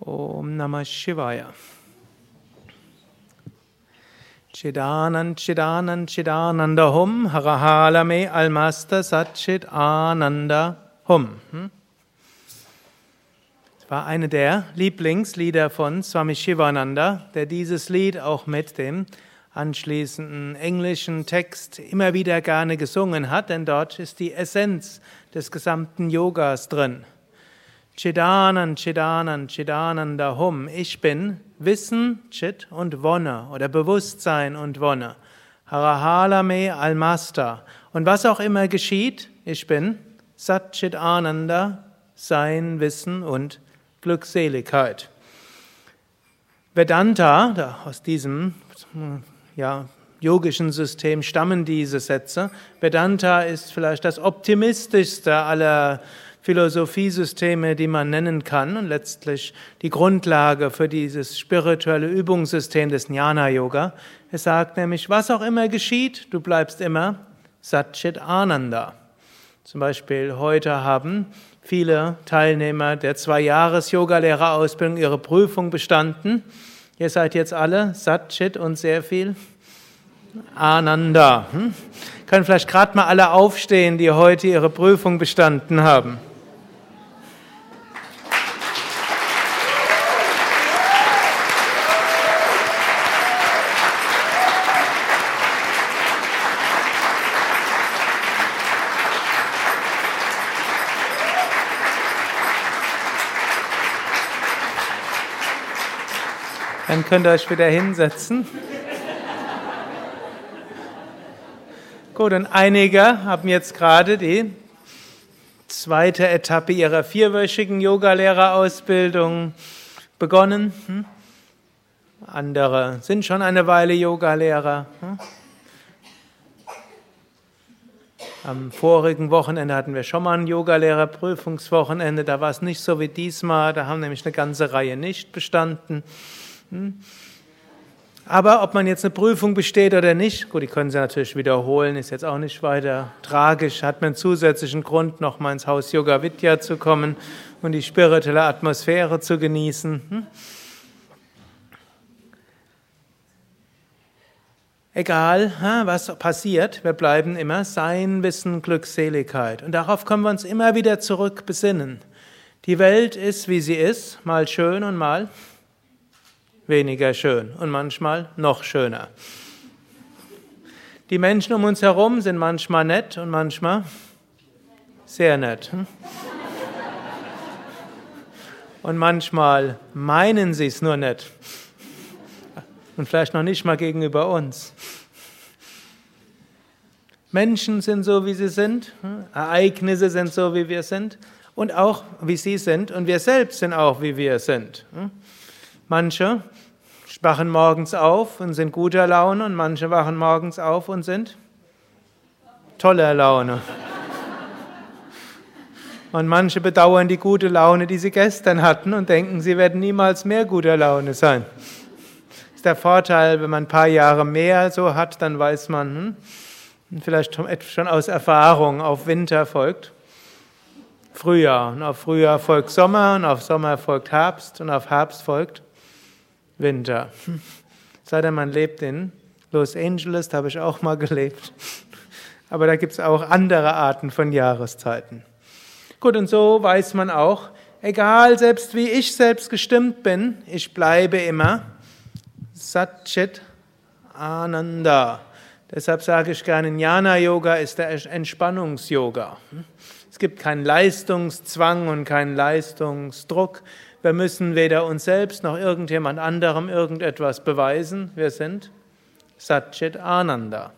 Om Namah Shivaya. Chidanand, Chidanand, Chidananda Hum, Harahalame Almaster Satchit Ananda Hum. Hm? War eine der Lieblingslieder von Swami Shivananda, der dieses Lied auch mit dem anschließenden englischen Text immer wieder gerne gesungen hat, denn dort ist die Essenz des gesamten Yogas drin. Chidanan, Chidanan, Chidananda Hum. Ich bin Wissen, Chit und Wonne oder Bewusstsein und Wonne. Harahalame Almasta. Und was auch immer geschieht, ich bin Sat Chit Ananda, Sein, Wissen und Glückseligkeit. Vedanta, aus diesem ja, yogischen System stammen diese Sätze. Vedanta ist vielleicht das optimistischste aller Philosophiesysteme, die man nennen kann und letztlich die Grundlage für dieses spirituelle Übungssystem des Jnana Yoga. Es sagt nämlich, was auch immer geschieht, du bleibst immer Satchit Ananda. Zum Beispiel heute haben viele Teilnehmer der zwei Jahres Yogalehrerausbildung ihre Prüfung bestanden. Ihr seid jetzt alle Satchit und sehr viel Ananda. Hm? Können vielleicht gerade mal alle aufstehen, die heute ihre Prüfung bestanden haben. Dann könnt ihr euch wieder hinsetzen. Gut, und einige haben jetzt gerade die zweite Etappe ihrer vierwöchigen Yogalehrerausbildung begonnen. Hm? Andere sind schon eine Weile Yogalehrer. Hm? Am vorigen Wochenende hatten wir schon mal ein Yogalehrerprüfungswochenende. Da war es nicht so wie diesmal. Da haben nämlich eine ganze Reihe nicht bestanden. Hm? Aber ob man jetzt eine Prüfung besteht oder nicht, gut, die können Sie natürlich wiederholen, ist jetzt auch nicht weiter tragisch, hat man einen zusätzlichen Grund, nochmal ins Haus Yoga Vidya zu kommen und die spirituelle Atmosphäre zu genießen. Hm? Egal, was passiert, wir bleiben immer Sein, Wissen, Glückseligkeit. Und darauf können wir uns immer wieder zurück besinnen. Die Welt ist, wie sie ist, mal schön und mal weniger schön und manchmal noch schöner. Die Menschen um uns herum sind manchmal nett und manchmal sehr nett. Und manchmal meinen sie es nur nett. Und vielleicht noch nicht mal gegenüber uns. Menschen sind so, wie sie sind. Ereignisse sind so, wie wir sind. Und auch, wie sie sind. Und wir selbst sind auch, wie wir sind. Manche wachen morgens auf und sind guter Laune und manche wachen morgens auf und sind toller Laune. Und manche bedauern die gute Laune, die sie gestern hatten und denken, sie werden niemals mehr guter Laune sein. Das ist der Vorteil, wenn man ein paar Jahre mehr so hat, dann weiß man, hm, vielleicht schon aus Erfahrung, auf Winter folgt Frühjahr und auf Frühjahr folgt Sommer und auf Sommer folgt Herbst und auf Herbst folgt Winter. Sei man lebt in Los Angeles, da habe ich auch mal gelebt. Aber da gibt es auch andere Arten von Jahreszeiten. Gut, und so weiß man auch, egal selbst wie ich selbst gestimmt bin, ich bleibe immer Satchit Ananda. Deshalb sage ich gerne, Jnana-Yoga ist der Entspannungs-Yoga. Es gibt keinen Leistungszwang und keinen Leistungsdruck. Wir müssen weder uns selbst noch irgendjemand anderem irgendetwas beweisen. Wir sind Satchit Ananda.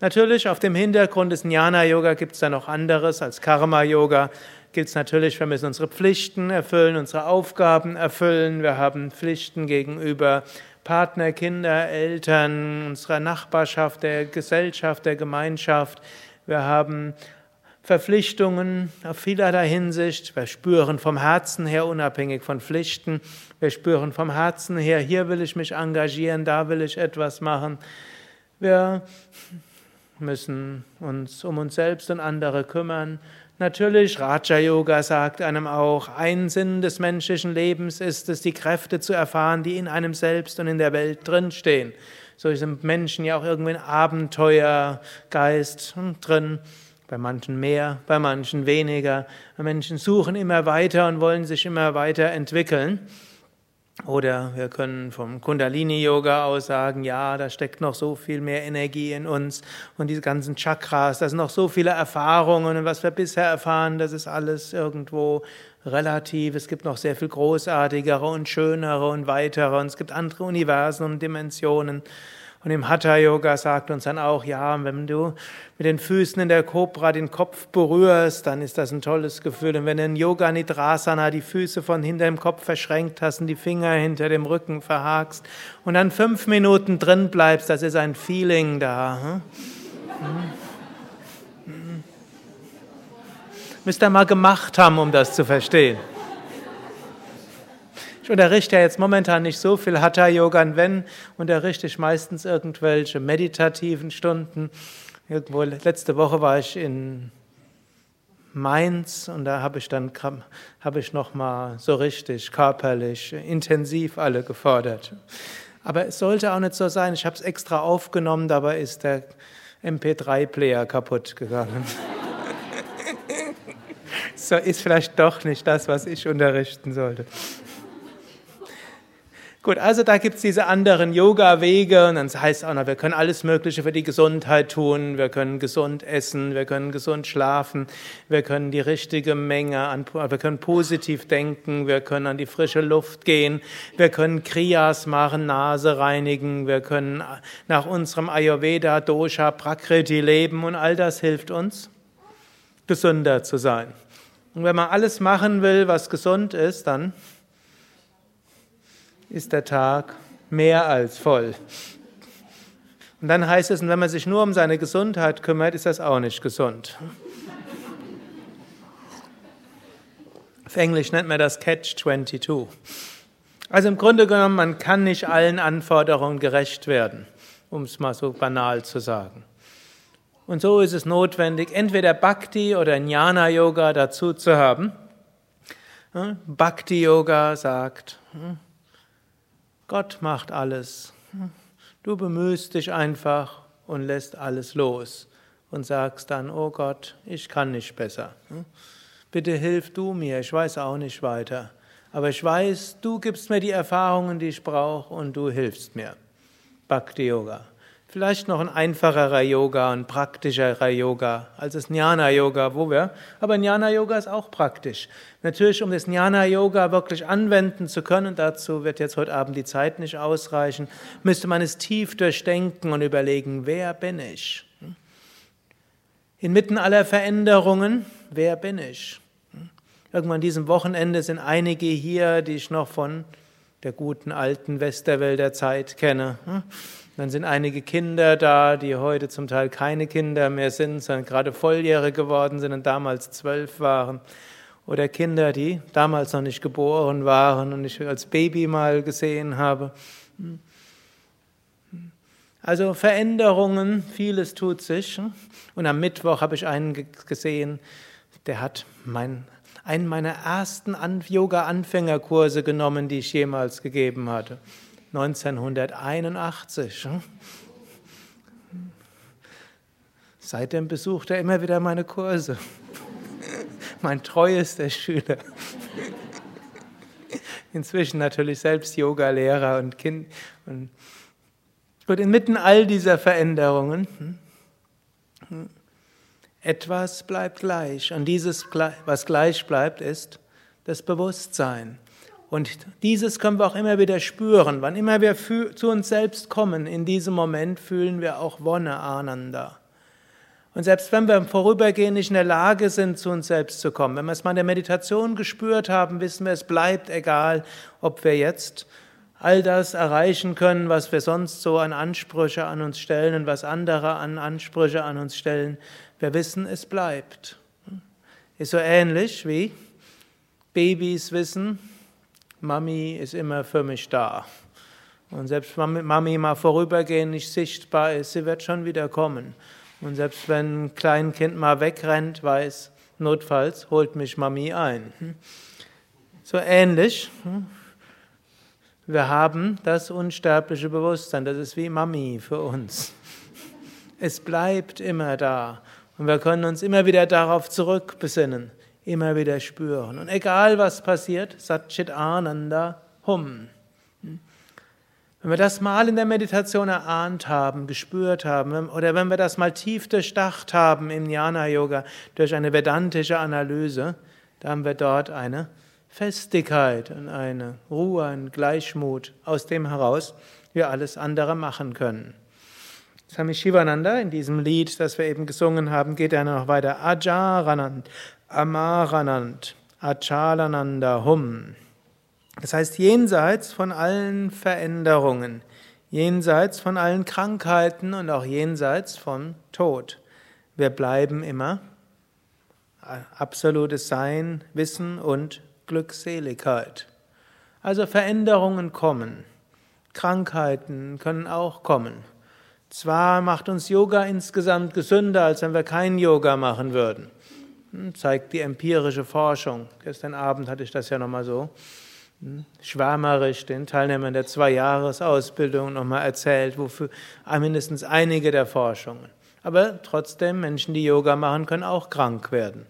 Natürlich, auf dem Hintergrund des Jnana-Yoga gibt es da noch anderes. Als Karma-Yoga gilt es natürlich, wir müssen unsere Pflichten erfüllen, unsere Aufgaben erfüllen. Wir haben Pflichten gegenüber Partner, Kinder, Eltern, unserer Nachbarschaft, der Gesellschaft, der Gemeinschaft. Wir haben Verpflichtungen auf vielerlei Hinsicht. Wir spüren vom Herzen her, unabhängig von Pflichten, wir spüren vom Herzen her, hier will ich mich engagieren, da will ich etwas machen. Wir müssen uns um uns selbst und andere kümmern. Natürlich, Raja Yoga sagt einem auch, ein Sinn des menschlichen Lebens ist es, die Kräfte zu erfahren, die in einem selbst und in der Welt drinstehen. So sind Menschen ja auch irgendwie ein Abenteuergeist drin. Bei manchen mehr, bei manchen weniger. Menschen suchen immer weiter und wollen sich immer weiter entwickeln. Oder wir können vom Kundalini-Yoga aus sagen, ja, da steckt noch so viel mehr Energie in uns und diese ganzen Chakras, da sind noch so viele Erfahrungen und was wir bisher erfahren, das ist alles irgendwo relativ. Es gibt noch sehr viel großartigere und schönere und weitere und es gibt andere Universen und Dimensionen. Und im Hatha Yoga sagt uns dann auch, ja, wenn du mit den Füßen in der Cobra den Kopf berührst, dann ist das ein tolles Gefühl. Und wenn du in Yoga Nidrasana die Füße von hinter dem Kopf verschränkt hast und die Finger hinter dem Rücken verhakst und dann fünf Minuten drin bleibst, das ist ein Feeling da. Hm? Hm. Müsst ihr mal gemacht haben, um das zu verstehen. Ich unterrichte ja jetzt momentan nicht so viel Hatha-Yoga, und wenn, unterrichte ich meistens irgendwelche meditativen Stunden. Irgendwo, letzte Woche war ich in Mainz und da habe ich dann habe ich noch mal so richtig körperlich intensiv alle gefordert. Aber es sollte auch nicht so sein. Ich habe es extra aufgenommen, dabei ist der MP3-Player kaputt gegangen. so ist vielleicht doch nicht das, was ich unterrichten sollte. Gut, also da gibt's diese anderen Yoga-Wege und dann heißt auch noch, wir können alles Mögliche für die Gesundheit tun, wir können gesund essen, wir können gesund schlafen, wir können die richtige Menge an, wir können positiv denken, wir können an die frische Luft gehen, wir können Kriyas machen, Nase reinigen, wir können nach unserem Ayurveda, Dosha, Prakriti leben und all das hilft uns, gesünder zu sein. Und wenn man alles machen will, was gesund ist, dann ist der Tag mehr als voll. Und dann heißt es, wenn man sich nur um seine Gesundheit kümmert, ist das auch nicht gesund. Auf Englisch nennt man das Catch 22. Also im Grunde genommen, man kann nicht allen Anforderungen gerecht werden, um es mal so banal zu sagen. Und so ist es notwendig, entweder Bhakti oder Jnana Yoga dazu zu haben. Bhakti Yoga sagt, Gott macht alles. Du bemühst dich einfach und lässt alles los und sagst dann, oh Gott, ich kann nicht besser. Bitte hilf du mir, ich weiß auch nicht weiter. Aber ich weiß, du gibst mir die Erfahrungen, die ich brauche und du hilfst mir. Bhakti Yoga. Vielleicht noch ein einfacherer Yoga, ein praktischerer Yoga als das Jnana Yoga, wo wir, aber Jnana Yoga ist auch praktisch. Natürlich, um das Jnana Yoga wirklich anwenden zu können, dazu wird jetzt heute Abend die Zeit nicht ausreichen, müsste man es tief durchdenken und überlegen, wer bin ich? Inmitten aller Veränderungen, wer bin ich? Irgendwann diesem Wochenende sind einige hier, die ich noch von der guten alten Westerwälder Zeit kenne. Dann sind einige Kinder da, die heute zum Teil keine Kinder mehr sind, sondern gerade volljährig geworden sind und damals zwölf waren. Oder Kinder, die damals noch nicht geboren waren und ich als Baby mal gesehen habe. Also Veränderungen, vieles tut sich. Und am Mittwoch habe ich einen gesehen, der hat mein, einen meiner ersten Yoga-Anfängerkurse genommen, die ich jemals gegeben hatte. 1981. Hm? Seitdem besucht er immer wieder meine Kurse. mein treuester Schüler. Inzwischen natürlich selbst Yoga-Lehrer und Kind. Und gut, inmitten all dieser Veränderungen, hm, etwas bleibt gleich. Und dieses, was gleich bleibt, ist das Bewusstsein. Und dieses können wir auch immer wieder spüren. Wann immer wir zu uns selbst kommen, in diesem Moment fühlen wir auch Wonne aneinander. Und selbst wenn wir im Vorübergehen nicht in der Lage sind, zu uns selbst zu kommen, wenn wir es mal in der Meditation gespürt haben, wissen wir, es bleibt egal, ob wir jetzt all das erreichen können, was wir sonst so an Ansprüche an uns stellen und was andere an Ansprüche an uns stellen. Wir wissen, es bleibt. Ist so ähnlich wie Babys wissen, Mami ist immer für mich da. Und selbst wenn Mami mal vorübergehend nicht sichtbar ist, sie wird schon wieder kommen. Und selbst wenn ein Kleinkind mal wegrennt, weiß, Notfalls holt mich Mami ein. So ähnlich. Wir haben das unsterbliche Bewusstsein, das ist wie Mami für uns. Es bleibt immer da und wir können uns immer wieder darauf zurückbesinnen, immer wieder spüren. Und egal was passiert, Satchit Ananda Hum. Wenn wir das mal in der Meditation erahnt haben, gespürt haben, oder wenn wir das mal tief durchdacht haben im Jnana-Yoga durch eine vedantische Analyse, da haben wir dort eine Festigkeit und eine Ruhe, einen Gleichmut, aus dem heraus wir alles andere machen können. Swami Shivananda in diesem Lied, das wir eben gesungen haben, geht er noch weiter. Ajaranand, Amaranand, Achalananda Hum. Das heißt, jenseits von allen Veränderungen, jenseits von allen Krankheiten und auch jenseits vom Tod. Wir bleiben immer absolutes Sein, Wissen und Glückseligkeit. Also Veränderungen kommen. Krankheiten können auch kommen. Zwar macht uns Yoga insgesamt gesünder, als wenn wir kein Yoga machen würden. Hm, zeigt die empirische Forschung. Gestern Abend hatte ich das ja nochmal so schwärmerisch den Teilnehmern der Zwei-Jahres-Ausbildung nochmal erzählt, wofür mindestens einige der Forschungen. Aber trotzdem, Menschen, die Yoga machen, können auch krank werden.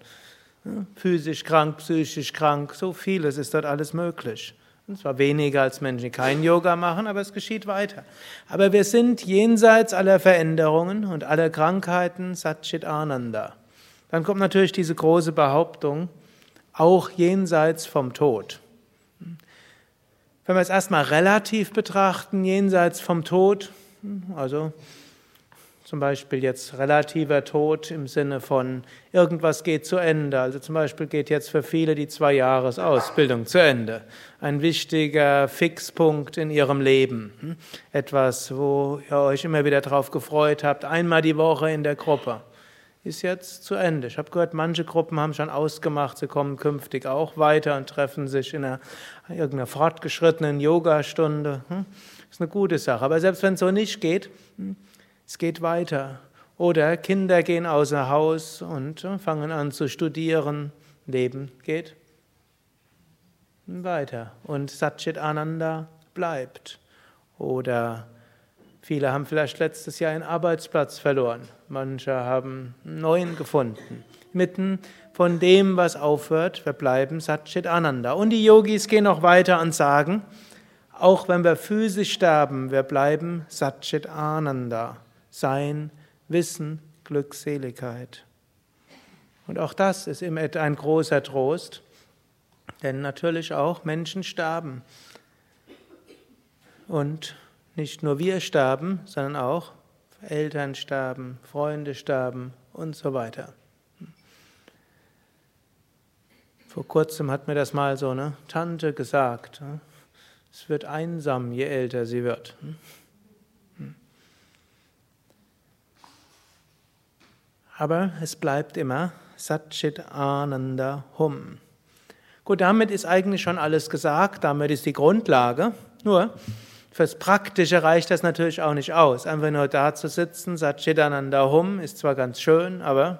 Physisch krank, psychisch krank, so vieles ist dort alles möglich. Und zwar weniger als Menschen, die kein Yoga machen, aber es geschieht weiter. Aber wir sind jenseits aller Veränderungen und aller Krankheiten Satchit Ananda. Dann kommt natürlich diese große Behauptung, auch jenseits vom Tod. Wenn wir es erstmal relativ betrachten, jenseits vom Tod, also zum Beispiel jetzt relativer Tod im Sinne von irgendwas geht zu Ende. Also zum Beispiel geht jetzt für viele die zwei Jahres Ausbildung zu Ende. Ein wichtiger Fixpunkt in ihrem Leben. Etwas, wo ihr euch immer wieder darauf gefreut habt, einmal die Woche in der Gruppe ist jetzt zu Ende. Ich habe gehört, manche Gruppen haben schon ausgemacht, sie kommen künftig auch weiter und treffen sich in einer, irgendeiner fortgeschrittenen Yogastunde. Hm? Ist eine gute Sache. Aber selbst wenn es so nicht geht, hm, es geht weiter. Oder Kinder gehen außer Haus und hm, fangen an zu studieren. Leben geht weiter. Und Satchit Ananda bleibt. Oder Viele haben vielleicht letztes Jahr einen Arbeitsplatz verloren. Manche haben einen neuen gefunden. Mitten von dem, was aufhört, wir bleiben Satchit Ananda. Und die Yogis gehen noch weiter und sagen, auch wenn wir physisch sterben, wir bleiben Satchit Ananda. Sein, Wissen, Glückseligkeit. Und auch das ist immer ein großer Trost, denn natürlich auch Menschen sterben. Und nicht nur wir sterben, sondern auch Eltern sterben, Freunde sterben und so weiter. Vor kurzem hat mir das mal so eine Tante gesagt. Es wird einsam, je älter sie wird. Aber es bleibt immer Satchit Ananda Hum. Gut, damit ist eigentlich schon alles gesagt, damit ist die Grundlage. Nur, Fürs Praktische reicht das natürlich auch nicht aus. Einfach nur da zu sitzen, Satchitananda Hum, ist zwar ganz schön, aber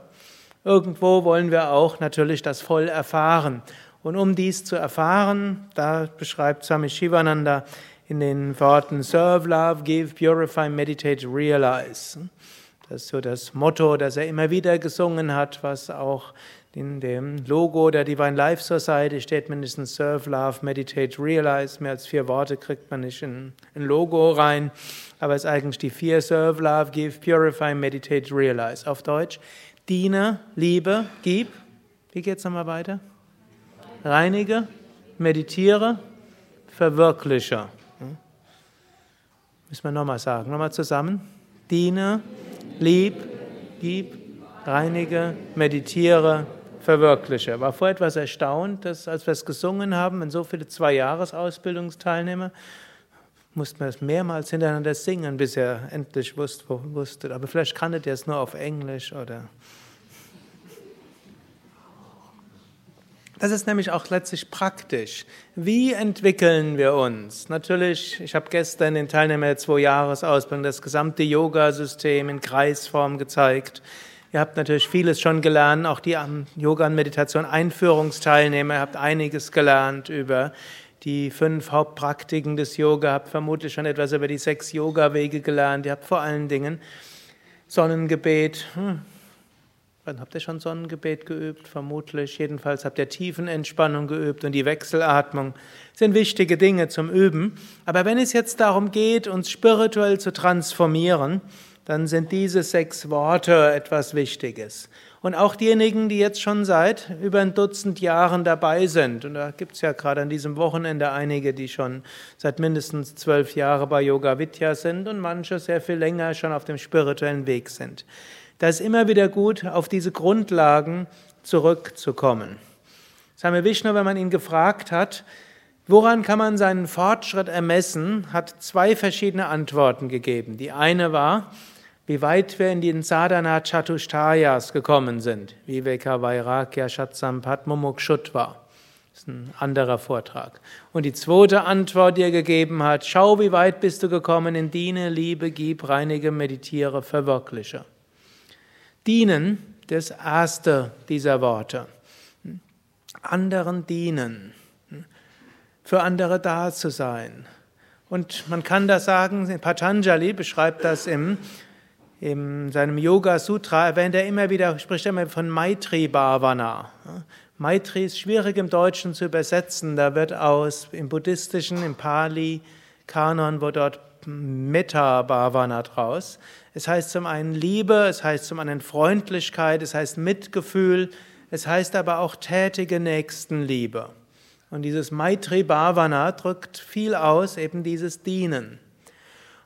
irgendwo wollen wir auch natürlich das voll erfahren. Und um dies zu erfahren, da beschreibt Swami Shivananda in den Worten Serve, Love, Give, Purify, Meditate, Realize. Das ist so das Motto, das er immer wieder gesungen hat, was auch in dem Logo der Divine Life Society steht mindestens Serve, Love, Meditate, Realize. Mehr als vier Worte kriegt man nicht in ein Logo rein. Aber es ist eigentlich die vier Serve, Love, Give, Purify, Meditate, Realize. Auf Deutsch. Diene, liebe, gib. Wie geht es nochmal weiter? Reinige, meditiere, verwirkliche. Hm? Müssen wir nochmal sagen. Nochmal zusammen. Diene, lieb, gib, reinige, meditiere, verwirkliche. War vor etwas erstaunt, dass als wir es gesungen haben, wenn so viele Zwei-Jahres-Ausbildungsteilnehmer, mussten wir es mehrmals hintereinander singen, bis er endlich wusste. Aber vielleicht kanntet ihr es nur auf Englisch oder. Das ist nämlich auch letztlich praktisch. Wie entwickeln wir uns? Natürlich, ich habe gestern den Teilnehmern der Zwei-Jahres-Ausbildung das gesamte Yoga-System in Kreisform gezeigt. Ihr habt natürlich vieles schon gelernt, auch die Yoga und Meditation Einführungsteilnehmer, ihr habt einiges gelernt über die fünf Hauptpraktiken des Yoga, habt vermutlich schon etwas über die sechs Yoga-Wege gelernt. Ihr habt vor allen Dingen Sonnengebet. Hm. Wann habt ihr schon Sonnengebet geübt? Vermutlich. Jedenfalls habt ihr Tiefenentspannung geübt und die Wechselatmung sind wichtige Dinge zum Üben. Aber wenn es jetzt darum geht, uns spirituell zu transformieren, dann sind diese sechs Worte etwas Wichtiges. Und auch diejenigen, die jetzt schon seit über ein Dutzend Jahren dabei sind, und da gibt es ja gerade an diesem Wochenende einige, die schon seit mindestens zwölf Jahren bei Yoga Vidya sind und manche sehr viel länger schon auf dem spirituellen Weg sind. Da ist immer wieder gut, auf diese Grundlagen zurückzukommen. Swami Vishnu, wenn man ihn gefragt hat, woran kann man seinen Fortschritt ermessen, hat zwei verschiedene Antworten gegeben. Die eine war, wie weit wir in den Sadhana Chatushtayas gekommen sind. Viveka Vairagya Shatsampat Mumukshutva. Das ist ein anderer Vortrag. Und die zweite Antwort, die er gegeben hat, schau, wie weit bist du gekommen in Diene, Liebe, Gib, Reinige, Meditiere, Verwirkliche. Dienen, das erste dieser Worte. Anderen dienen. Für andere da zu sein. Und man kann das sagen, Patanjali beschreibt das im in seinem Yoga Sutra erwähnt er immer wieder, spricht er immer von Maitri Bhavana. Maitri ist schwierig im Deutschen zu übersetzen. Da wird aus im buddhistischen, im Pali Kanon, wo dort Metta Bhavana draus. Es heißt zum einen Liebe, es heißt zum anderen Freundlichkeit, es heißt Mitgefühl, es heißt aber auch tätige Nächstenliebe. Und dieses Maitri Bhavana drückt viel aus, eben dieses Dienen.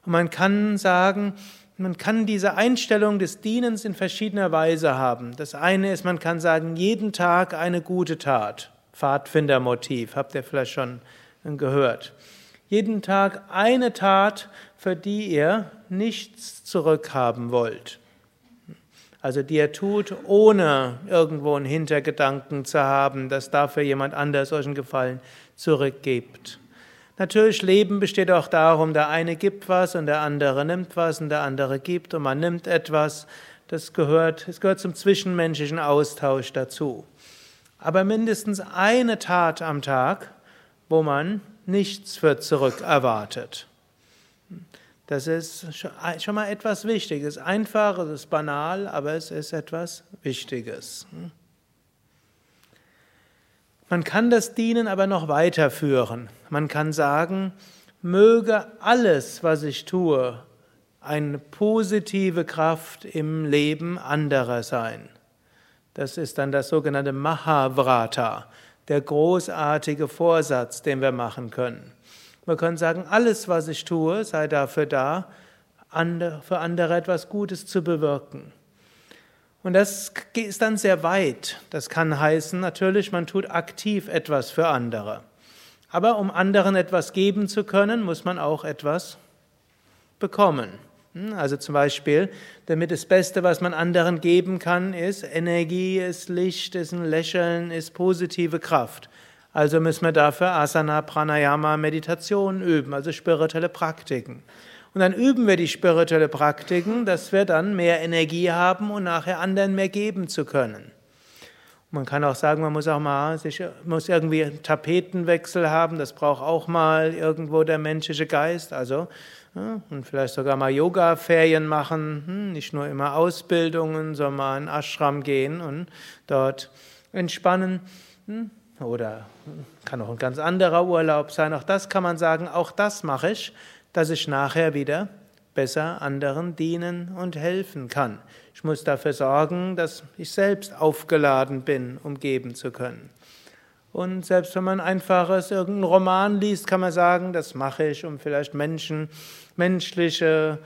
Und man kann sagen, man kann diese Einstellung des Dienens in verschiedener Weise haben. Das eine ist, man kann sagen, jeden Tag eine gute Tat. Pfadfindermotiv, habt ihr vielleicht schon gehört. Jeden Tag eine Tat, für die ihr nichts zurückhaben wollt. Also die ihr tut, ohne irgendwo einen Hintergedanken zu haben, dass dafür jemand anders euch einen Gefallen zurückgibt. Natürlich, Leben besteht auch darum, der eine gibt was und der andere nimmt was und der andere gibt und man nimmt etwas. Das gehört, es gehört zum zwischenmenschlichen Austausch dazu. Aber mindestens eine Tat am Tag, wo man nichts für zurück erwartet. Das ist schon mal etwas Wichtiges. Einfach, es ist banal, aber es ist etwas Wichtiges. Man kann das Dienen aber noch weiterführen. Man kann sagen, möge alles, was ich tue, eine positive Kraft im Leben anderer sein. Das ist dann das sogenannte Mahavrata, der großartige Vorsatz, den wir machen können. Wir können sagen, alles, was ich tue, sei dafür da, für andere etwas Gutes zu bewirken. Und das ist dann sehr weit. Das kann heißen, natürlich, man tut aktiv etwas für andere. Aber um anderen etwas geben zu können, muss man auch etwas bekommen. Hm, also zum Beispiel, damit das Beste, was man anderen geben kann, ist Energie, ist Licht, ist ein Lächeln, ist positive Kraft. Also müssen wir dafür Asana, Pranayama, Meditation üben, also spirituelle Praktiken. Und dann üben wir die spirituelle Praktiken, dass wir dann mehr Energie haben und nachher anderen mehr geben zu können. Man kann auch sagen, man muss auch mal sich, muss irgendwie einen Tapetenwechsel haben. Das braucht auch mal irgendwo der menschliche Geist. Also ja, und vielleicht sogar mal Yoga-Ferien machen, hm, nicht nur immer Ausbildungen, sondern mal in Ashram gehen und dort entspannen. Hm, oder kann auch ein ganz anderer Urlaub sein. Auch das kann man sagen. Auch das mache ich dass ich nachher wieder besser anderen dienen und helfen kann. Ich muss dafür sorgen, dass ich selbst aufgeladen bin, um geben zu können. Und selbst wenn man einfaches irgendeinen Roman liest, kann man sagen, das mache ich, um vielleicht Menschen, menschliche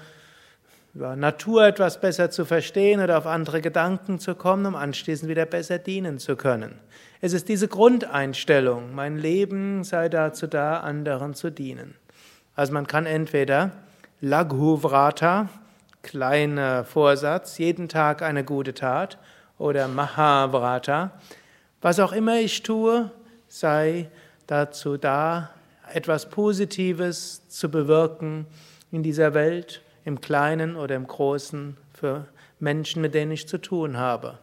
ja, Natur etwas besser zu verstehen oder auf andere Gedanken zu kommen, um anschließend wieder besser dienen zu können. Es ist diese Grundeinstellung, mein Leben sei dazu da, anderen zu dienen. Also man kann entweder Laghu Vrata, kleiner Vorsatz, jeden Tag eine gute Tat, oder Mahavrata, was auch immer ich tue, sei dazu da, etwas Positives zu bewirken in dieser Welt, im Kleinen oder im Großen, für Menschen, mit denen ich zu tun habe.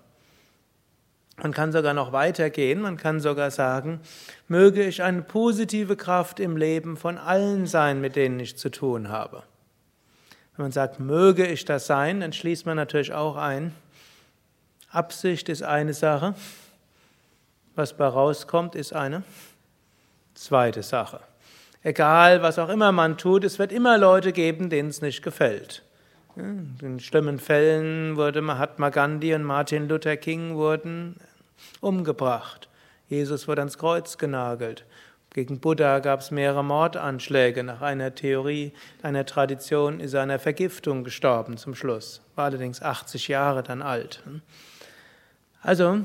Man kann sogar noch weitergehen, man kann sogar sagen, möge ich eine positive Kraft im Leben von allen sein, mit denen ich zu tun habe. Wenn man sagt, möge ich das sein, dann schließt man natürlich auch ein, Absicht ist eine Sache, was bei rauskommt, ist eine zweite Sache. Egal, was auch immer man tut, es wird immer Leute geben, denen es nicht gefällt. In schlimmen Fällen wurde Mahatma Gandhi und Martin Luther King wurden umgebracht. Jesus wurde ans Kreuz genagelt. Gegen Buddha gab es mehrere Mordanschläge. Nach einer Theorie, einer Tradition ist er einer Vergiftung gestorben zum Schluss. War allerdings 80 Jahre dann alt. Also,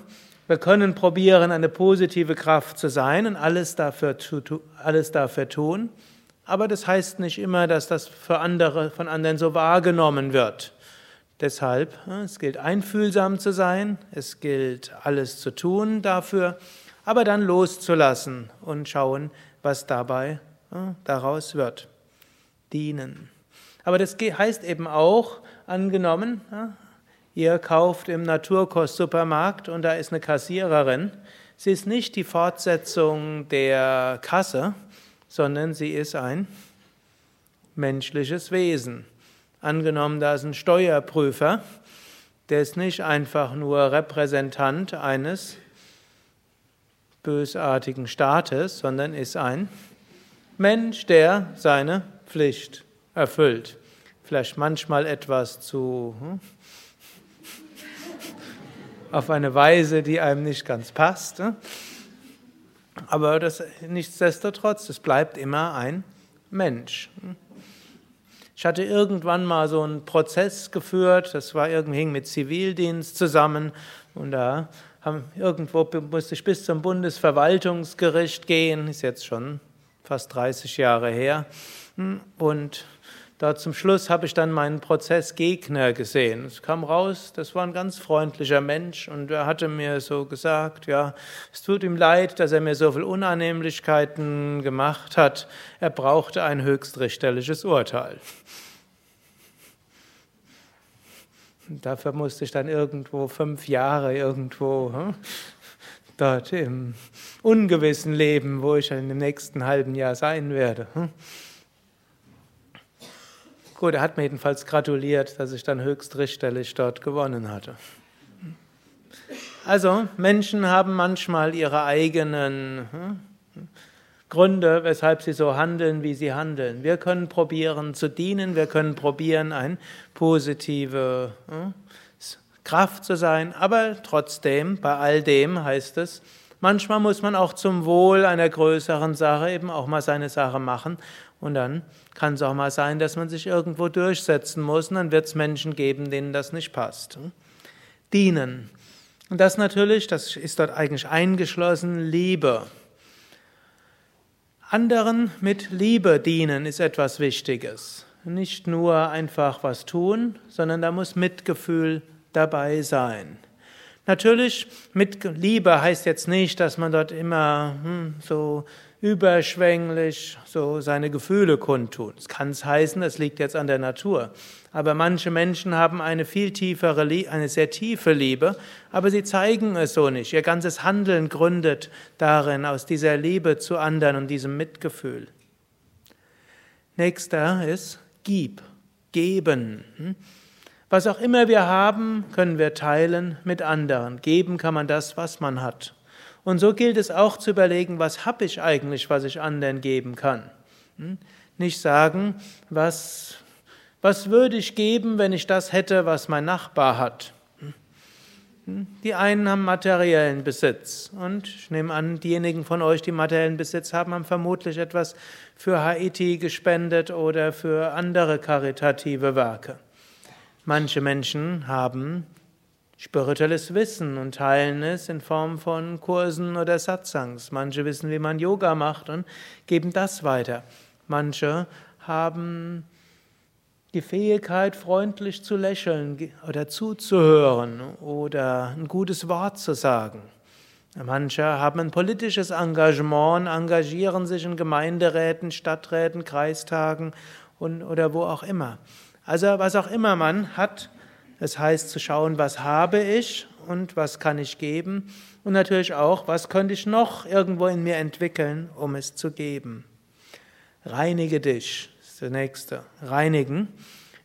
wir können probieren, eine positive Kraft zu sein und alles dafür, alles dafür tun. Aber das heißt nicht immer, dass das für andere, von anderen so wahrgenommen wird. Deshalb, es gilt einfühlsam zu sein, es gilt alles zu tun dafür, aber dann loszulassen und schauen, was dabei daraus wird. Dienen. Aber das heißt eben auch, angenommen, ihr kauft im Naturkostsupermarkt und da ist eine Kassiererin, sie ist nicht die Fortsetzung der Kasse, sondern sie ist ein menschliches Wesen. Angenommen, da ist ein Steuerprüfer, der ist nicht einfach nur Repräsentant eines bösartigen Staates, sondern ist ein Mensch, der seine Pflicht erfüllt. Vielleicht manchmal etwas zu hm, auf eine Weise, die einem nicht ganz passt. Hm. Aber das, nichtsdestotrotz, es bleibt immer ein Mensch. Hm. Ich hatte irgendwann mal so einen Prozess geführt, das war irgendwie mit Zivildienst zusammen und da haben, irgendwo musste ich bis zum Bundesverwaltungsgericht gehen, ist jetzt schon fast 30 Jahre her. Und da zum Schluss habe ich dann meinen Prozessgegner gesehen. Es kam raus, das war ein ganz freundlicher Mensch und er hatte mir so gesagt, ja, es tut ihm leid, dass er mir so viel Unannehmlichkeiten gemacht hat. Er brauchte ein höchstrichterliches Urteil. Dafür musste ich dann irgendwo fünf Jahre irgendwo hm, dort im Ungewissen leben, wo ich in dem nächsten halben Jahr sein werde. Hm. Gut, er hat mir jedenfalls gratuliert, dass ich dann höchstrichterlich dort gewonnen hatte. Also, Menschen haben manchmal ihre eigenen hm, Gründe, weshalb sie so handeln, wie sie handeln. Wir können probieren zu dienen, wir können probieren, eine positive hm, Kraft zu sein, aber trotzdem, bei all dem heißt es, manchmal muss man auch zum Wohl einer größeren Sache eben auch mal seine Sache machen und dann kann es auch mal sein, dass man sich irgendwo durchsetzen muss und dann wird es Menschen geben, denen das nicht passt. Dienen. Und das natürlich, das ist dort eigentlich eingeschlossen, Liebe. Anderen mit Liebe dienen ist etwas Wichtiges. Nicht nur einfach was tun, sondern da muss Mitgefühl dabei sein. Natürlich, mit Liebe heißt jetzt nicht, dass man dort immer hm, so überschwänglich so seine Gefühle kundtun. Es kann es heißen, es liegt jetzt an der Natur. Aber manche Menschen haben eine viel tiefere, eine sehr tiefe Liebe, aber sie zeigen es so nicht. Ihr ganzes Handeln gründet darin, aus dieser Liebe zu anderen und diesem Mitgefühl. Nächster ist Gib, geben. Hm? Was auch immer wir haben, können wir teilen mit anderen. Geben kann man das, was man hat. Und so gilt es auch zu überlegen, was habe ich eigentlich, was ich anderen geben kann. Hm? Nicht sagen, was, was würde ich geben, wenn ich das hätte, was mein Nachbar hat. Hm? Die einen haben materiellen Besitz und ich nehme an, diejenigen von euch, die materiellen Besitz haben, haben vermutlich etwas für Haiti gespendet oder für andere karitative Werke. Manche Menschen haben spirituelles Wissen und teilen es in Form von Kursen oder Satsangs. Manche wissen, wie man Yoga macht und geben das weiter. Manche haben die Fähigkeit, freundlich zu lächeln oder zuzuhören oder ein gutes Wort zu sagen. Manche haben ein politisches Engagement, engagieren sich in Gemeinderäten, Stadträten, Kreistagen und, oder wo auch immer. Also was auch immer man hat, Es heißt zu schauen, was habe ich und was kann ich geben und natürlich auch, was könnte ich noch irgendwo in mir entwickeln, um es zu geben. Reinige dich, ist der nächste. Reinigen.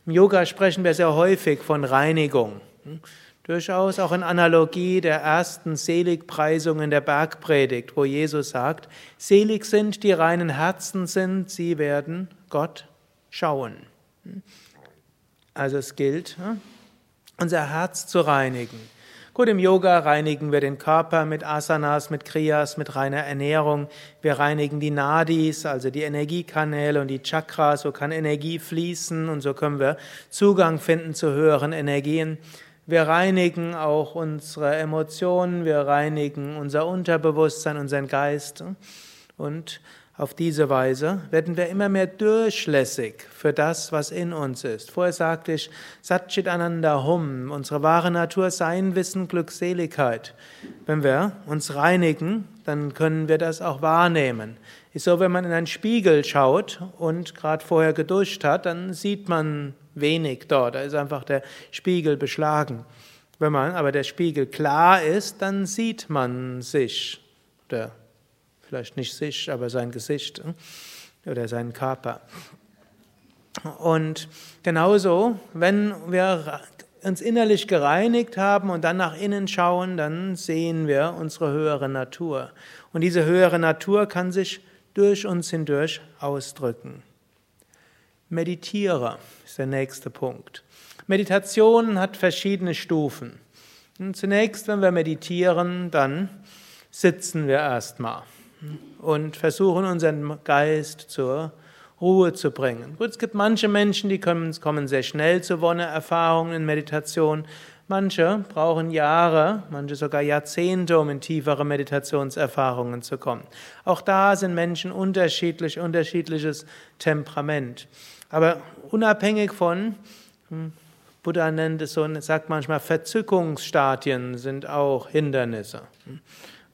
Im Yoga sprechen wir sehr häufig von Reinigung. Durchaus auch in Analogie der ersten Seligpreisungen der Bergpredigt, wo Jesus sagt, selig sind die reinen Herzen sind, sie werden Gott schauen. Also es gilt, unser Herz zu reinigen. Gut, im Yoga reinigen wir den Körper mit Asanas, mit Kriyas, mit reiner Ernährung. Wir reinigen die Nadis, also die Energiekanäle und die Chakras, so kann Energie fließen und so können wir Zugang finden zu höheren Energien. Wir reinigen auch unsere Emotionen, wir reinigen unser Unterbewusstsein, unseren Geist und auf diese Weise werden wir immer mehr durchlässig für das, was in uns ist. Vorher sagte ich, Satchit Ananda Hum, unsere wahre Natur, Sein, Wissen, Glückseligkeit. Wenn wir uns reinigen, dann können wir das auch wahrnehmen. Ist so, wenn man in einen Spiegel schaut und gerade vorher geduscht hat, dann sieht man wenig dort. Da ist einfach der Spiegel beschlagen. Wenn man aber der Spiegel klar ist, dann sieht man sich. Der vielleicht nicht sich, aber sein Gesicht äh, oder seinen Körper. Und genauso, wenn wir uns innerlich gereinigt haben und dann nach innen schauen, dann sehen wir unsere höhere Natur. Und diese höhere Natur kann sich durch uns hindurch ausdrücken. Meditiere ist der nächste Punkt. Meditation hat verschiedene Stufen. Und zunächst, wenn wir meditieren, dann sitzen wir erstmal und versuchen unseren Geist zur Ruhe zu bringen. Gut, es gibt manche Menschen, die kommen, kommen sehr schnell zu Wonne-Erfahrungen in Meditation. Manche brauchen Jahre, manche sogar Jahrzehnte, um in tiefere Meditationserfahrungen zu kommen. Auch da sind Menschen unterschiedlich, unterschiedliches Temperament. Aber unabhängig von, hm, Buddha nennt es so, sagt manchmal, Verzückungsstadien sind auch Hindernisse.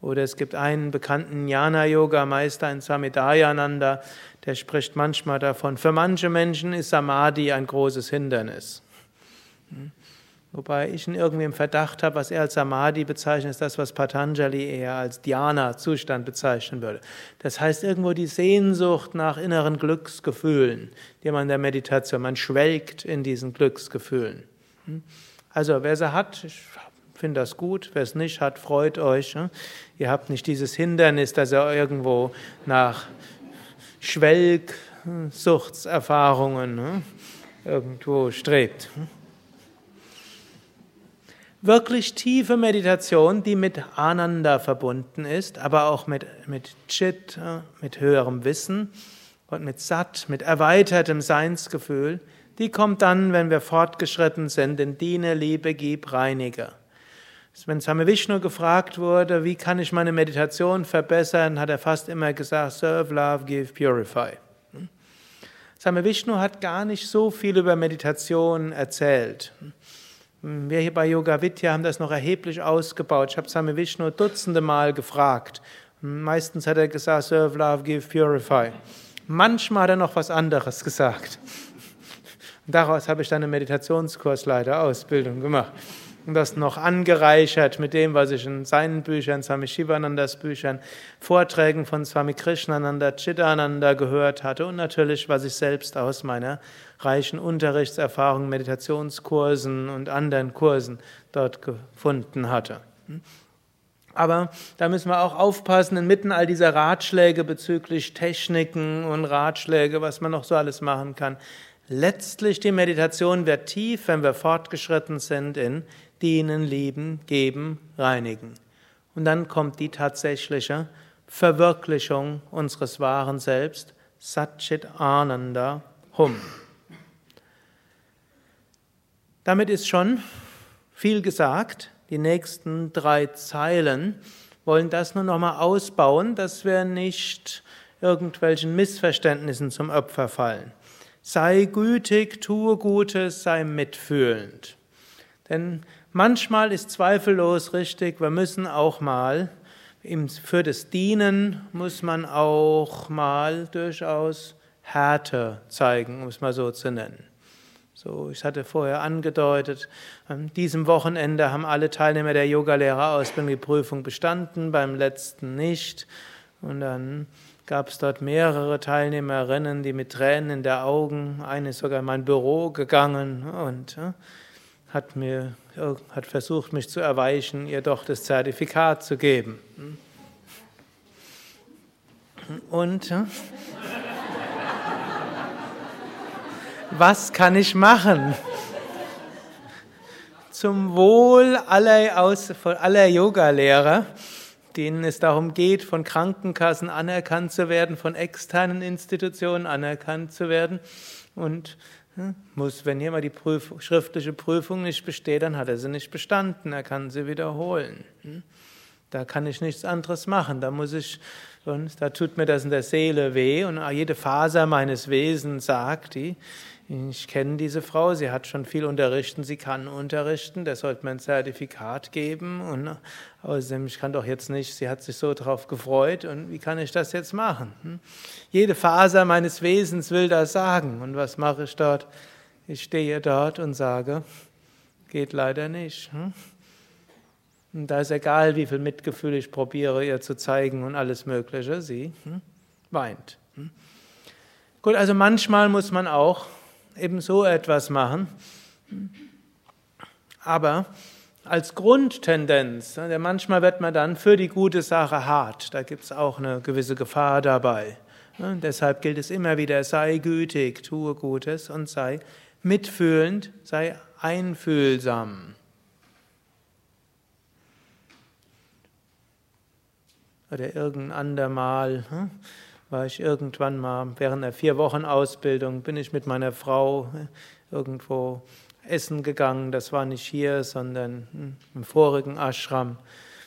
Oder es gibt einen bekannten Jnana-Yoga-Meister, ein Samidayananda, der spricht manchmal davon, für manche Menschen ist Samadhi ein großes Hindernis. Hm? Wobei ich ihn irgendwie im Verdacht habe, was er als Samadhi bezeichnet, ist das, was Patanjali eher als Dhyana-Zustand bezeichnen würde. Das heißt irgendwo die Sehnsucht nach inneren Glücksgefühlen, die man in der Meditation, man schwelgt in diesen Glücksgefühlen. Hm? Also wer sie hat, ich finde das gut. Wer es nicht hat, freut euch. Ne? Ihr habt nicht dieses Hindernis, dass ihr irgendwo nach Schwelgsuchtserfahrungen ne? irgendwo strebt. Wirklich tiefe Meditation, die mit Ananda verbunden ist, aber auch mit, mit Chit, mit höherem Wissen und mit Sat, mit erweitertem Seinsgefühl, die kommt dann, wenn wir fortgeschritten sind, in Diene, Liebe, Gib, Reinige. Wenn Same Vishnu gefragt wurde, wie kann ich meine Meditation verbessern, hat er fast immer gesagt, Serve, Love, Give, Purify. Same Vishnu hat gar nicht so viel über Meditation erzählt. Wir hier bei Yoga Vidya haben das noch erheblich ausgebaut. Ich habe Same Vishnu dutzende Mal gefragt. Meistens hat er gesagt, Serve, Love, Give, Purify. Manchmal hat er noch was anderes gesagt. Daraus habe ich dann eine Meditationskursleiter-Ausbildung gemacht und das noch angereichert mit dem, was ich in seinen Büchern, Swami Shivanandas Büchern, Vorträgen von Swami Krishnananda, Chidananda gehört hatte und natürlich, was ich selbst aus meiner reichen Unterrichtserfahrung, Meditationskursen und anderen Kursen dort gefunden hatte. Aber da müssen wir auch aufpassen, inmitten all dieser Ratschläge bezüglich Techniken und Ratschläge, was man noch so alles machen kann. Letztlich die Meditation wird tief, wenn wir fortgeschritten sind in dienen, lieben, geben, reinigen. Und dann kommt die tatsächliche Verwirklichung unseres wahren Selbst, Satchit Ananda Hum. Damit ist schon viel gesagt. Die nächsten drei Zeilen wollen das nur noch mal ausbauen, dass wir nicht irgendwelchen Missverständnissen zum Opfer fallen. Sei gütig, tue Gutes, sei mitfühlend. Denn Manchmal ist zweifellos richtig, wir müssen auch mal, für das Dienen muss man auch mal durchaus Härte zeigen, um es mal so zu nennen. So, ich hatte vorher angedeutet, an diesem Wochenende haben alle Teilnehmer der Yogalehrerausbildung die Prüfung bestanden, beim letzten nicht. Und dann gab es dort mehrere Teilnehmerinnen, die mit Tränen in der Augen, eine ist sogar in mein Büro gegangen und hat mir hat versucht, mich zu erweichen, ihr doch das Zertifikat zu geben. Und ja, was kann ich machen? Zum Wohl aller, Aus, aller Yogalehrer, denen es darum geht, von Krankenkassen anerkannt zu werden, von externen Institutionen anerkannt zu werden. Und muss, wenn jemand die Prüfung, schriftliche Prüfung nicht besteht, dann hat er sie nicht bestanden, er kann sie wiederholen. Hm. Da kann ich nichts anderes machen, da muss ich, da tut mir das in der Seele weh und jede Faser meines Wesens sagt, die, ich kenne diese Frau, sie hat schon viel unterrichten, sie kann unterrichten, der sollte mir ein Zertifikat geben und außerdem, ich kann doch jetzt nicht, sie hat sich so darauf gefreut und wie kann ich das jetzt machen? Hm? Jede Faser meines Wesens will das sagen und was mache ich dort? Ich stehe dort und sage, geht leider nicht. Hm? Und da ist egal, wie viel Mitgefühl ich probiere, ihr zu zeigen und alles Mögliche, sie hm? weint. Gut, also manchmal muss man auch eben so etwas machen. Aber als Grundtendenz, ne, manchmal wird man dann für die gute Sache hart, da gibt es auch eine gewisse Gefahr dabei. Und ne, deshalb gilt es immer wieder, sei gütig, tue Gutes und sei mitfühlend, sei einfühlsam. Oder irgendein andermal. Hm? War ich irgendwann mal während einer vier Wochen Ausbildung, bin ich mit meiner Frau äh, irgendwo essen gegangen. Das war nicht hier, sondern hm, im vorigen Ashram.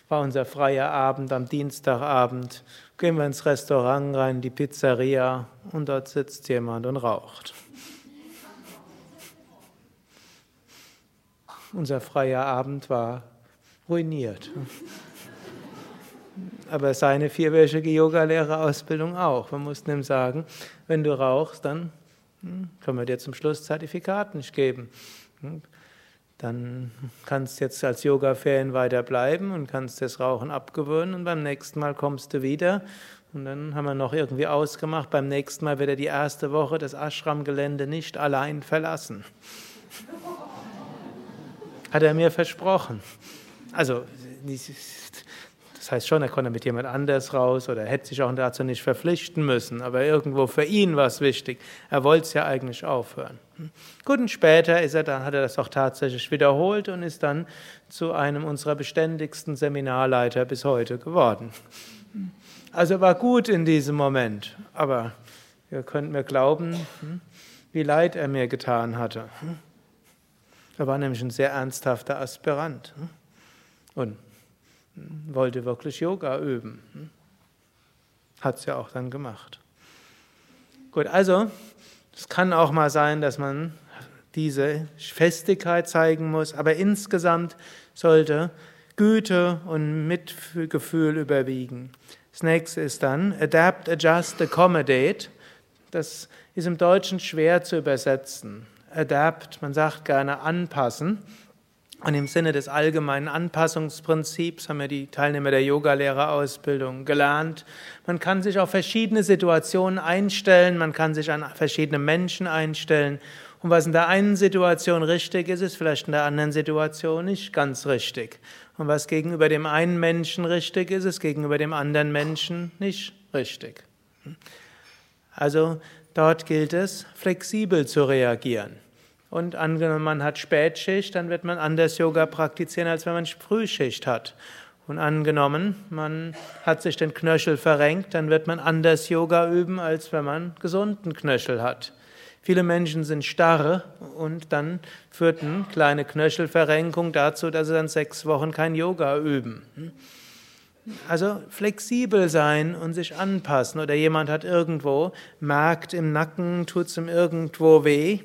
War unser freier Abend am Dienstagabend. Gehen wir ins Restaurant rein, die Pizzeria, und dort sitzt jemand und raucht. Unser freier Abend war ruiniert aber seine vierwöchige Yogalehrerausbildung auch. Wir mussten ihm sagen, wenn du rauchst, dann hm, können wir dir zum Schluss Zertifikat nicht geben. Hm, dann kannst du jetzt als Yoga-Fan weiter bleiben und kannst das Rauchen abgewöhnen und beim nächsten Mal kommst du wieder. Und dann haben wir noch irgendwie ausgemacht, beim nächsten Mal wird er die erste Woche das Ashram-Gelände nicht allein verlassen. Hat er mir versprochen. Also, heißt schon, er konnte mit jemand anders raus oder hätte sich auch dazu nicht verpflichten müssen, aber irgendwo für ihn war es wichtig. Er wollte es ja eigentlich aufhören. Hm. Gut, und später ist er dann, hat er das auch tatsächlich wiederholt und ist dann zu einem unserer beständigsten Seminarleiter bis heute geworden. Hm. Also war gut in diesem Moment, aber ihr könnt mir glauben, hm, wie leid er mir getan hatte. Er war nämlich ein sehr ernsthafter Aspirant. Und wollte wirklich Yoga üben. Hat es ja auch dann gemacht. Gut, also es kann auch mal sein, dass man diese Festigkeit zeigen muss, aber insgesamt sollte Güte und Mitgefühl überwiegen. Das nächste ist dann Adapt, Adjust, Accommodate. Das ist im Deutschen schwer zu übersetzen. Adapt, man sagt gerne anpassen. Und im Sinne des allgemeinen Anpassungsprinzips haben ja die Teilnehmer der Yogalehrerausbildung gelernt. Man kann sich auf verschiedene Situationen einstellen, man kann sich an verschiedene Menschen einstellen. Und was in der einen Situation richtig ist, ist vielleicht in der anderen Situation nicht ganz richtig. Und was gegenüber dem einen Menschen richtig ist, ist gegenüber dem anderen Menschen nicht richtig. Also dort gilt es, flexibel zu reagieren. Und angenommen, man hat Spätschicht, dann wird man anders Yoga praktizieren, als wenn man Frühschicht hat. Und angenommen, man hat sich den Knöchel verrenkt, dann wird man anders Yoga üben, als wenn man gesunden Knöchel hat. Viele Menschen sind starre und dann führt eine kleine Knöchelverrenkung dazu, dass sie dann sechs Wochen kein Yoga üben. Also flexibel sein und sich anpassen. Oder jemand hat irgendwo, merkt im Nacken, tut es ihm irgendwo weh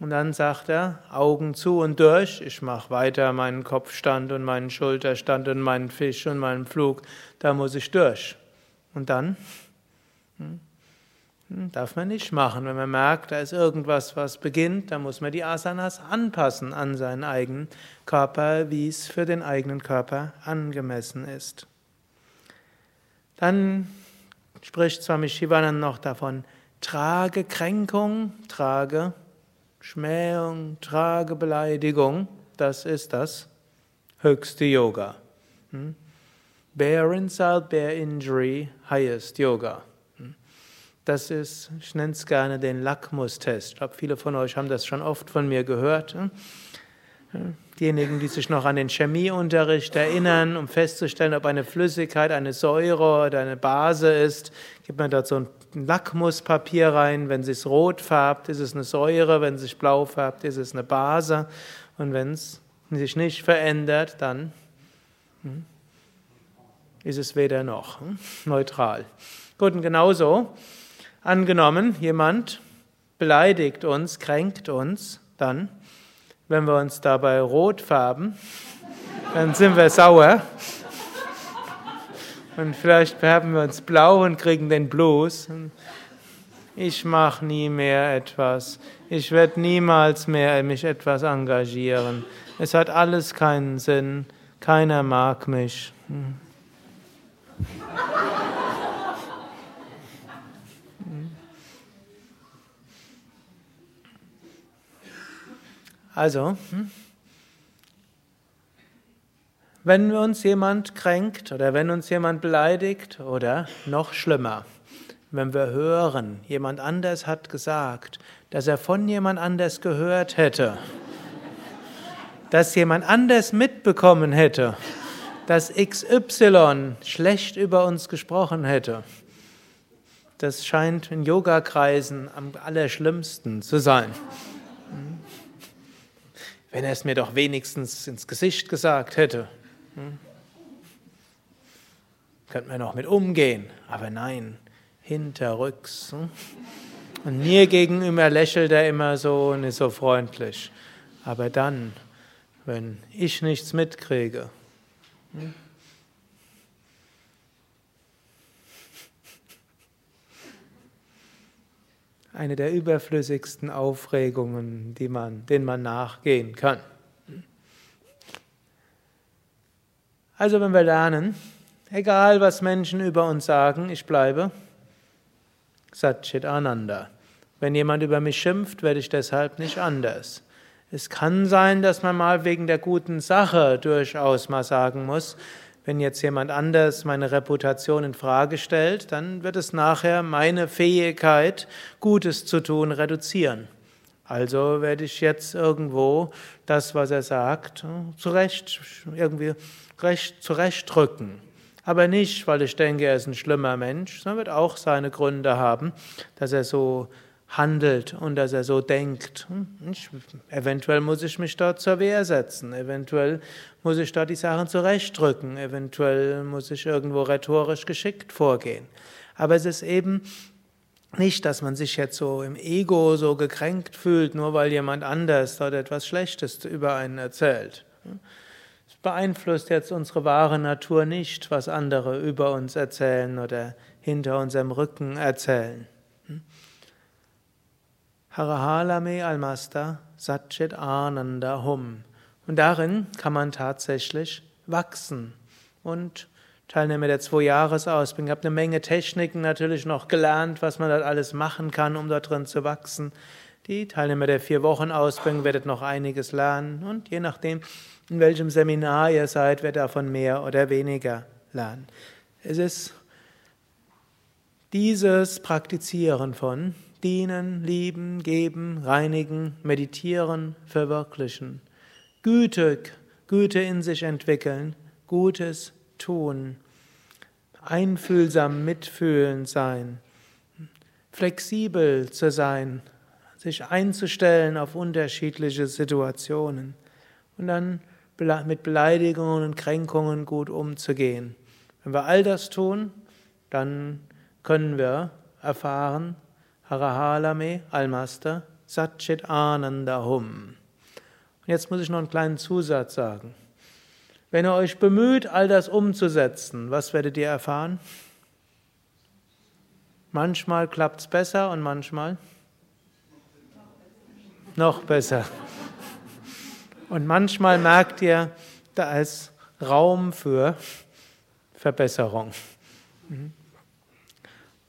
und dann sagt er, Augen zu und durch, ich mache weiter meinen Kopfstand und meinen Schulterstand und meinen Fisch und meinen Flug, da muss ich durch. Und dann hm, Hm, darf man nicht machen. Wenn man merkt, da ist irgendwas, was beginnt, dann muss man die Asanas anpassen an seinen eigenen Körper, wie es für den eigenen Körper angemessen ist. Dann spricht Swami Shivanand noch davon, trage Kränkung, trage Schmähung, trage Beleidigung, das ist das höchste Yoga. Hm? Bear insult, bear injury, highest Yoga. Hm? Das ist, ich nenne es gerne den Lackmustest. Ich glaube, viele von euch haben das schon oft von mir gehört. Hm? Diejenigen, die sich noch an den Chemieunterricht erinnern, um festzustellen, ob eine Flüssigkeit eine Säure oder eine Base ist, gibt man dort so ein Lackmuspapier rein. Wenn es rot färbt, ist es eine Säure. Wenn es sich blau färbt, ist es eine Base. Und wenn es sich nicht verändert, dann hm, ist es weder noch hm, neutral. Gut, und genauso, angenommen, jemand beleidigt uns, kränkt uns, dann, wenn wir uns dabei rot färben, dann sind wir sauer. Und vielleicht färben wir uns blau und kriegen den Blues. Ich mache nie mehr etwas. Ich werde niemals mehr mich etwas engagieren. Es hat alles keinen Sinn. Keiner mag mich. Also, hm? Wenn uns jemand kränkt oder wenn uns jemand beleidigt oder noch schlimmer, wenn wir hören, jemand anders hat gesagt, dass er von jemand anders gehört hätte, dass jemand anders mitbekommen hätte, dass XY schlecht über uns gesprochen hätte. Das scheint in Yogakreisen am allerschlimmsten zu sein. Wenn er es mir doch wenigstens ins Gesicht gesagt hätte. Hm? Könnte man noch mit umgehen, aber nein, hinterrücks. Hm? Und mir gegenüber lächelt er immer so und ist so freundlich. Aber dann, wenn ich nichts mitkriege, hm? eine der überflüssigsten Aufregungen, man, denen man nachgehen kann. Also wenn wir lernen, egal was Menschen über uns sagen, ich bleibe Satchit Ananda. Wenn jemand über mich schimpft, werde ich deshalb nicht anders. Es kann sein, dass man mal wegen der guten Sache durchaus mal sagen muss, wenn jetzt jemand anders meine Reputation in Frage stellt, dann wird es nachher meine Fähigkeit, Gutes zu tun, reduzieren. Also werde ich jetzt irgendwo das, was er sagt, zurecht, irgendwie recht, zurechtdrücken. Aber nicht, weil ich denke, er ist ein schlimmer Mensch, sondern wird auch seine Gründe haben, dass er so handelt und dass er so denkt. Ich, eventuell muss ich mich dort zur Wehr setzen, eventuell muss ich dort die Sachen zurechtdrücken, eventuell muss ich irgendwo rhetorisch geschickt vorgehen. Aber es ist eben nicht, dass man sich jetzt so im Ego so gekränkt fühlt, nur weil jemand anders dort etwas Schlechtes über einen erzählt. Es beeinflusst jetzt unsere wahre Natur nicht, was andere über uns erzählen oder hinter unserem Rücken erzählen. Harahalame Almasta Satchit Ananda Hum. Und darin kann man tatsächlich wachsen. Und Teilnehmer der Zwei-Jahres-Ausbildung. Ich habe eine Menge Techniken natürlich noch gelernt, was man dort alles machen kann, um dort drin zu wachsen. Die Teilnehmer der Vier-Wochen-Ausbildung werdet noch einiges lernen und je nachdem, in welchem Seminar ihr seid, werdet davon mehr oder weniger lernen. Es ist dieses Praktizieren von dienen, lieben, geben, reinigen, meditieren, verwirklichen, gütig, Güte in sich entwickeln, Gutes tun, einfühlsam mitfühlend sein, flexibel zu sein, sich einzustellen auf unterschiedliche Situationen und dann mit Beleidigungen und Kränkungen gut umzugehen. Wenn wir all das tun, dann können wir erfahren, Harahalame Almaster Satchit Ananda Hum. Und jetzt muss ich noch einen kleinen Zusatz sagen. Wenn ihr euch bemüht, all das umzusetzen, was werdet ihr erfahren? Manchmal klappt es besser und manchmal noch besser. Und manchmal merkt ihr, da ist Raum für Verbesserung.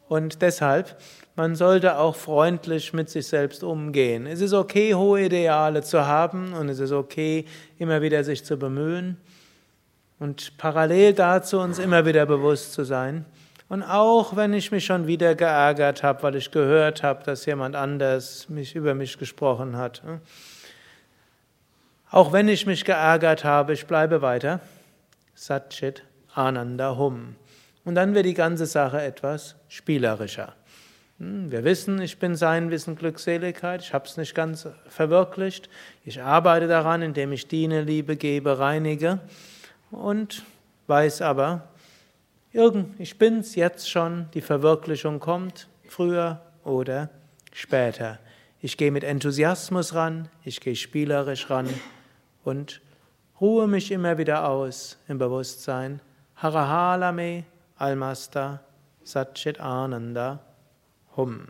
Und deshalb, man sollte auch freundlich mit sich selbst umgehen. Es ist okay, hohe Ideale zu haben und es ist okay, immer wieder sich zu bemühen und parallel dazu uns immer wieder bewusst zu sein. Und auch wenn ich mich schon wieder geärgert habe, weil ich gehört habe, dass jemand anders mich über mich gesprochen hat. Auch wenn ich mich geärgert habe, ich bleibe weiter. Satchit Ananda Hum. Und dann wird die ganze Sache etwas spielerischer. Hm, wir wissen, ich bin sein Wissen Glückseligkeit, ich habe es nicht ganz verwirklicht. Ich arbeite daran, indem ich diene, Liebe gebe, reinige und weiß aber, ich bin's jetzt schon, die Verwirklichung kommt, früher oder später. Ich gehe mit Enthusiasmus ran, ich gehe spielerisch ran und ruhe mich immer wieder aus im Bewusstsein. Harahalame Almasta Satchit Ananda Hum.